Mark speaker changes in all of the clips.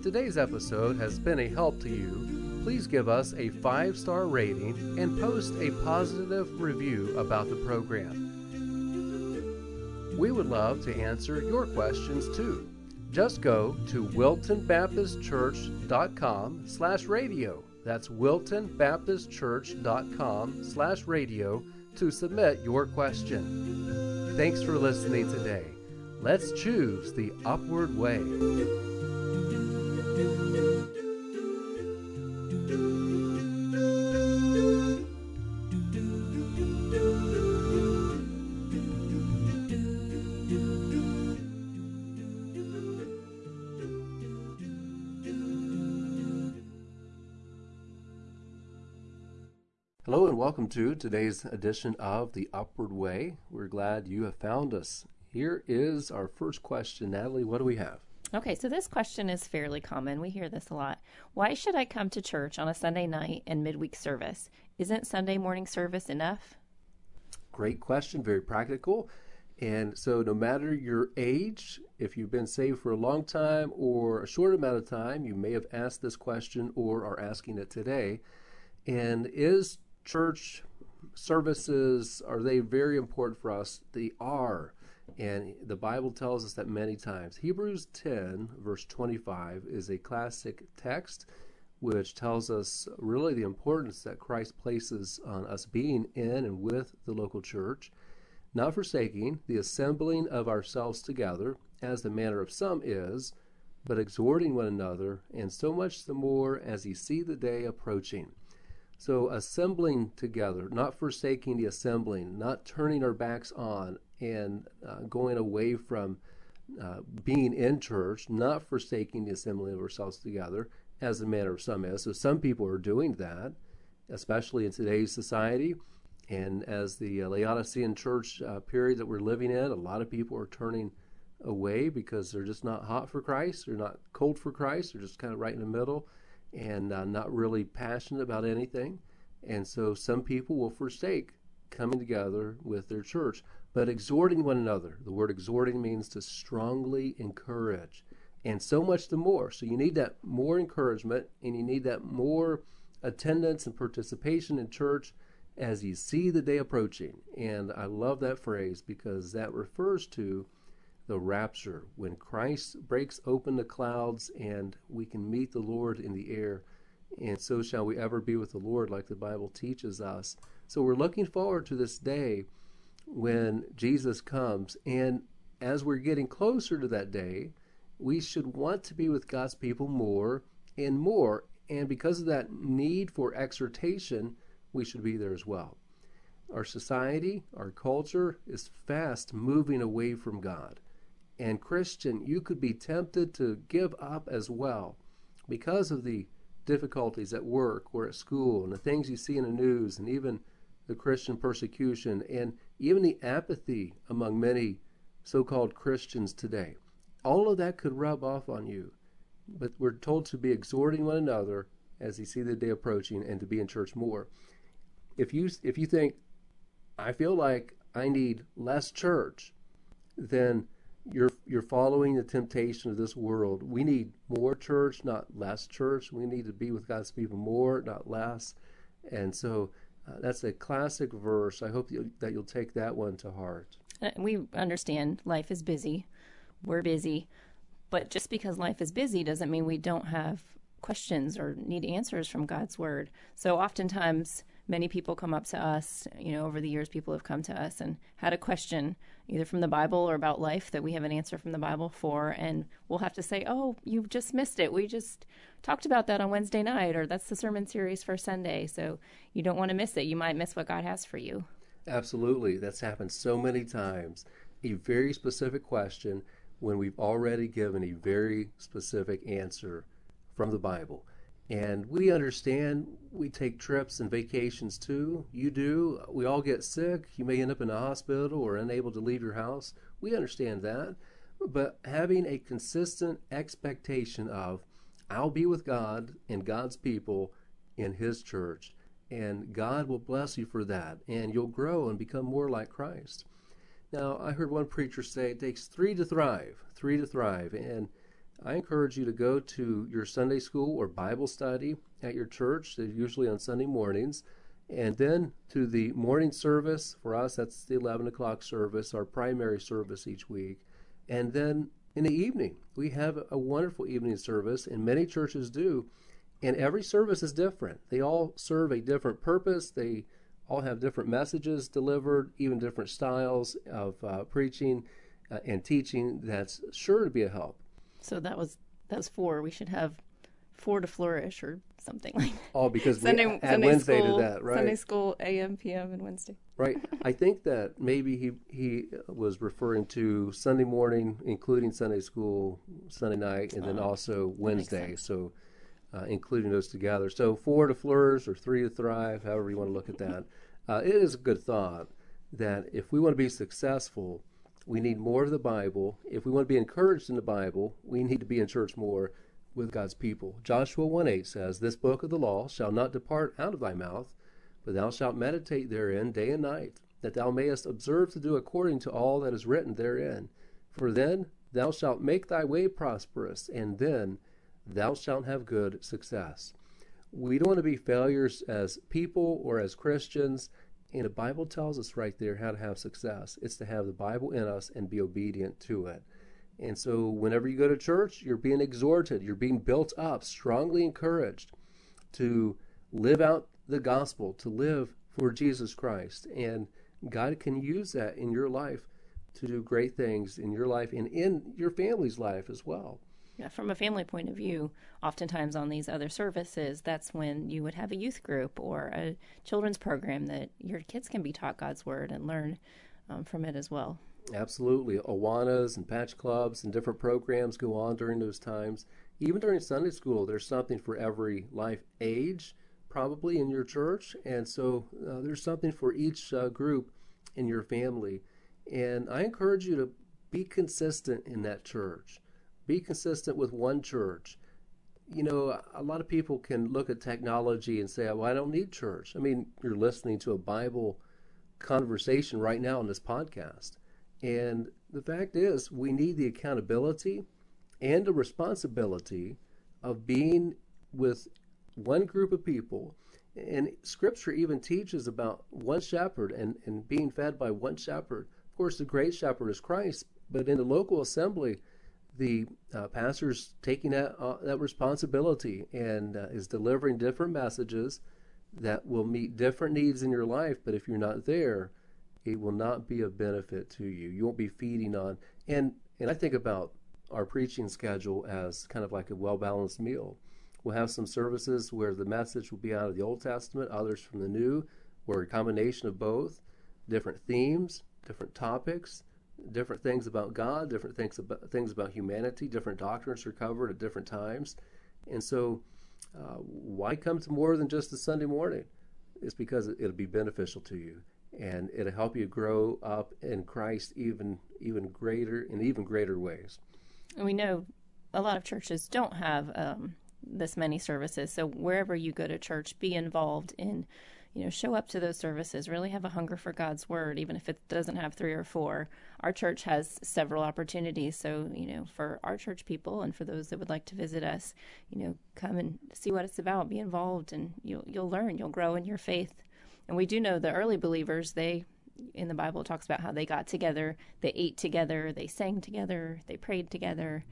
Speaker 1: If today's episode has been a help to you, please give us a five star rating and post a positive review about the program. We would love to answer your questions too. Just go to wiltonbaptistchurch.com slash radio. That's wiltonbaptistchurch.com slash radio to submit your question. Thanks for listening today. Let's choose the upward way. Hello and welcome to today's edition of The Upward Way. We're glad you have found us. Here is our first question. Natalie, what do we have?
Speaker 2: Okay, so this question is fairly common. We hear this a lot. Why should I come to church on a Sunday night and midweek service? Isn't Sunday morning service enough?
Speaker 1: Great question, very practical. And so, no matter your age, if you've been saved for a long time or a short amount of time, you may have asked this question or are asking it today. And is church services are they very important for us? They are. And the Bible tells us that many times. Hebrews 10, verse 25, is a classic text which tells us really the importance that Christ places on us being in and with the local church, not forsaking the assembling of ourselves together, as the manner of some is, but exhorting one another, and so much the more as ye see the day approaching. So, assembling together, not forsaking the assembling, not turning our backs on and uh, going away from uh, being in church, not forsaking the assembly of ourselves together, as the manner of some is. So, some people are doing that, especially in today's society. And as the uh, Laodicean church uh, period that we're living in, a lot of people are turning away because they're just not hot for Christ, they're not cold for Christ, they're just kind of right in the middle and uh, not really passionate about anything. And so some people will forsake coming together with their church, but exhorting one another. The word exhorting means to strongly encourage, and so much the more. So you need that more encouragement, and you need that more attendance and participation in church as you see the day approaching. And I love that phrase because that refers to the rapture, when Christ breaks open the clouds and we can meet the Lord in the air. And so shall we ever be with the Lord, like the Bible teaches us. So we're looking forward to this day when Jesus comes. And as we're getting closer to that day, we should want to be with God's people more and more. And because of that need for exhortation, we should be there as well. Our society, our culture is fast moving away from God. And Christian, you could be tempted to give up as well because of the difficulties at work or at school and the things you see in the news and even the Christian persecution and even the apathy among many so called Christians today. All of that could rub off on you. But we're told to be exhorting one another as you see the day approaching and to be in church more. If you if you think I feel like I need less church, then you're you're following the temptation of this world. We need more church, not less church. We need to be with God's people more, not less. And so uh, that's a classic verse. I hope that you'll, that you'll take that one to heart.
Speaker 2: Uh, we understand life is busy. We're busy. But just because life is busy doesn't mean we don't have questions or need answers from God's word. So oftentimes many people come up to us, you know, over the years, people have come to us and had a question either from the Bible or about life that we have an answer from the Bible for. And we'll have to say, oh, you've just missed it. We just talked about that on Wednesday night, or that's the sermon series for Sunday. So you don't want to miss it. You might miss what God has for you.
Speaker 1: Absolutely. That's happened so many times. A very specific question when we've already given a very specific answer from the Bible. And we understand we take trips and vacations too. You do. We all get sick. You may end up in a hospital or unable to leave your house. We understand that. But having a consistent expectation of, I'll be with God and God's people in His church, and God will bless you for that, and you'll grow and become more like Christ. Now, I heard one preacher say it takes three to thrive, three to thrive. And I encourage you to go to your Sunday school or Bible study at your church, usually on Sunday mornings, and then to the morning service. For us, that's the 11 o'clock service, our primary service each week. And then in the evening, we have a wonderful evening service, and many churches do. And every service is different. They all serve a different purpose. They all have different messages delivered, even different styles of uh, preaching uh, and teaching. That's sure to be a help.
Speaker 2: So that was that's four. We should have four to flourish or something like that.
Speaker 1: All because Sunday, we add Sunday Wednesday
Speaker 2: school,
Speaker 1: to that, right?
Speaker 2: Sunday school, AM, PM, and Wednesday.
Speaker 1: Right. I think that maybe he he was referring to Sunday morning, including Sunday school, Sunday night, and then oh, also Wednesday. So. Uh, including those together. So four to flourish or three to thrive, however you want to look at that. Uh, it is a good thought that if we want to be successful, we need more of the Bible. If we want to be encouraged in the Bible, we need to be in church more with God's people. Joshua 1 8 says, This book of the law shall not depart out of thy mouth, but thou shalt meditate therein day and night, that thou mayest observe to do according to all that is written therein. For then thou shalt make thy way prosperous, and then thou shalt have good success. We don't want to be failures as people or as Christians. And the Bible tells us right there how to have success. It's to have the Bible in us and be obedient to it. And so, whenever you go to church, you're being exhorted, you're being built up, strongly encouraged to live out the gospel, to live for Jesus Christ. And God can use that in your life to do great things in your life and in your family's life as well.
Speaker 2: From a family point of view, oftentimes on these other services, that's when you would have a youth group or a children's program that your kids can be taught God's word and learn um, from it as well.
Speaker 1: Absolutely. Awanas and patch clubs and different programs go on during those times. Even during Sunday school, there's something for every life age, probably in your church. And so uh, there's something for each uh, group in your family. And I encourage you to be consistent in that church. Be consistent with one church. You know, a lot of people can look at technology and say, well, I don't need church. I mean, you're listening to a Bible conversation right now on this podcast. And the fact is, we need the accountability and the responsibility of being with one group of people. And Scripture even teaches about one shepherd and, and being fed by one shepherd. Of course, the great shepherd is Christ, but in the local assembly, the uh, pastor's taking that uh, that responsibility and uh, is delivering different messages that will meet different needs in your life. But if you're not there, it will not be of benefit to you. You won't be feeding on and and I think about our preaching schedule as kind of like a well balanced meal. We'll have some services where the message will be out of the Old Testament, others from the New, where a combination of both, different themes, different topics, different things about God, different things about things about humanity, different doctrines are covered at different times, and so uh, why come to more than just a Sunday morning? It's because it'll be beneficial to you, and it'll help you grow up in Christ even even greater in even greater ways.
Speaker 2: And we know a lot of churches don't have um, this many services, so wherever you go to church, be involved in you know, show up to those services, really have a hunger for God's word, even if it doesn't have three or four. Our church has several opportunities. So, you know, for our church people and for those that would like to visit us, you know, come and see what it's about, be involved, and you'll, you'll learn, you'll grow in your faith. And we do know the early believers, they, in the Bible, talks about how they got together, they ate together, they sang together, they prayed together.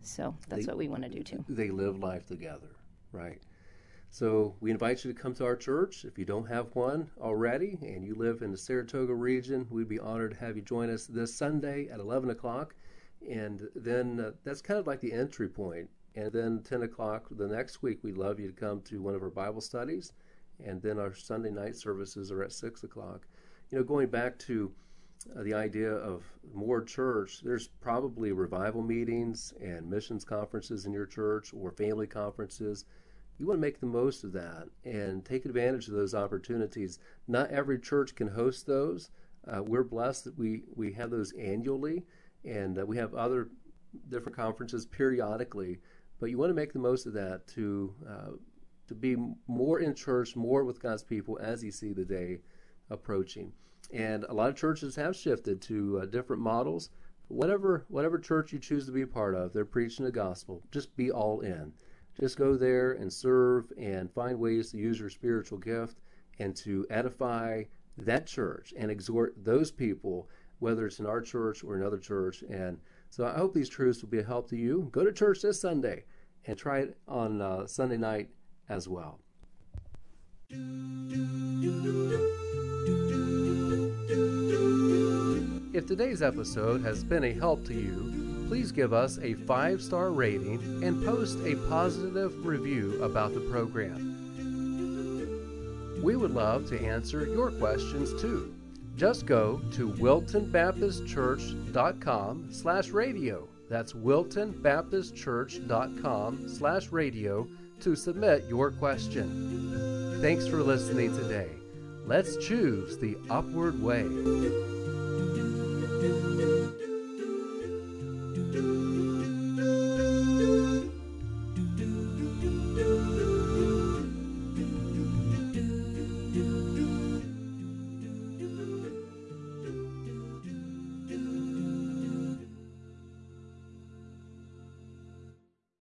Speaker 2: So that's they, what we want to do too.
Speaker 1: They live life together, right? So we invite you to come to our church. If you don't have one already and you live in the Saratoga region, we'd be honored to have you join us this Sunday at 11 o'clock. And then uh, that's kind of like the entry point. And then 10 o'clock the next week, we'd love you to come to one of our Bible studies. And then our Sunday night services are at 6 o'clock. You know, going back to uh, the idea of more church, there's probably revival meetings and missions conferences in your church or family conferences you want to make the most of that and take advantage of those opportunities. Not every church can host those. Uh, we're blessed that we, we have those annually, and uh, we have other different conferences periodically. But you want to make the most of that to uh, to be more in church, more with God's people as you see the day approaching. And a lot of churches have shifted to uh, different models. whatever whatever church you choose to be part of, they're preaching the gospel. Just be all in. Just go there and serve and find ways to use your spiritual gift and to edify that church and exhort those people, whether it's in our church or another church. And so I hope these truths will be a help to you. Go to church this Sunday and try it on uh, Sunday night as well. If today's episode has been a help to you, please give us a five star rating and post a positive review about the program. We would love to answer your questions too. Just go to wiltonbaptistchurch.com slash radio. That's wiltonbaptistchurch.com slash radio to submit your question. Thanks for listening today. Let's choose the upward way.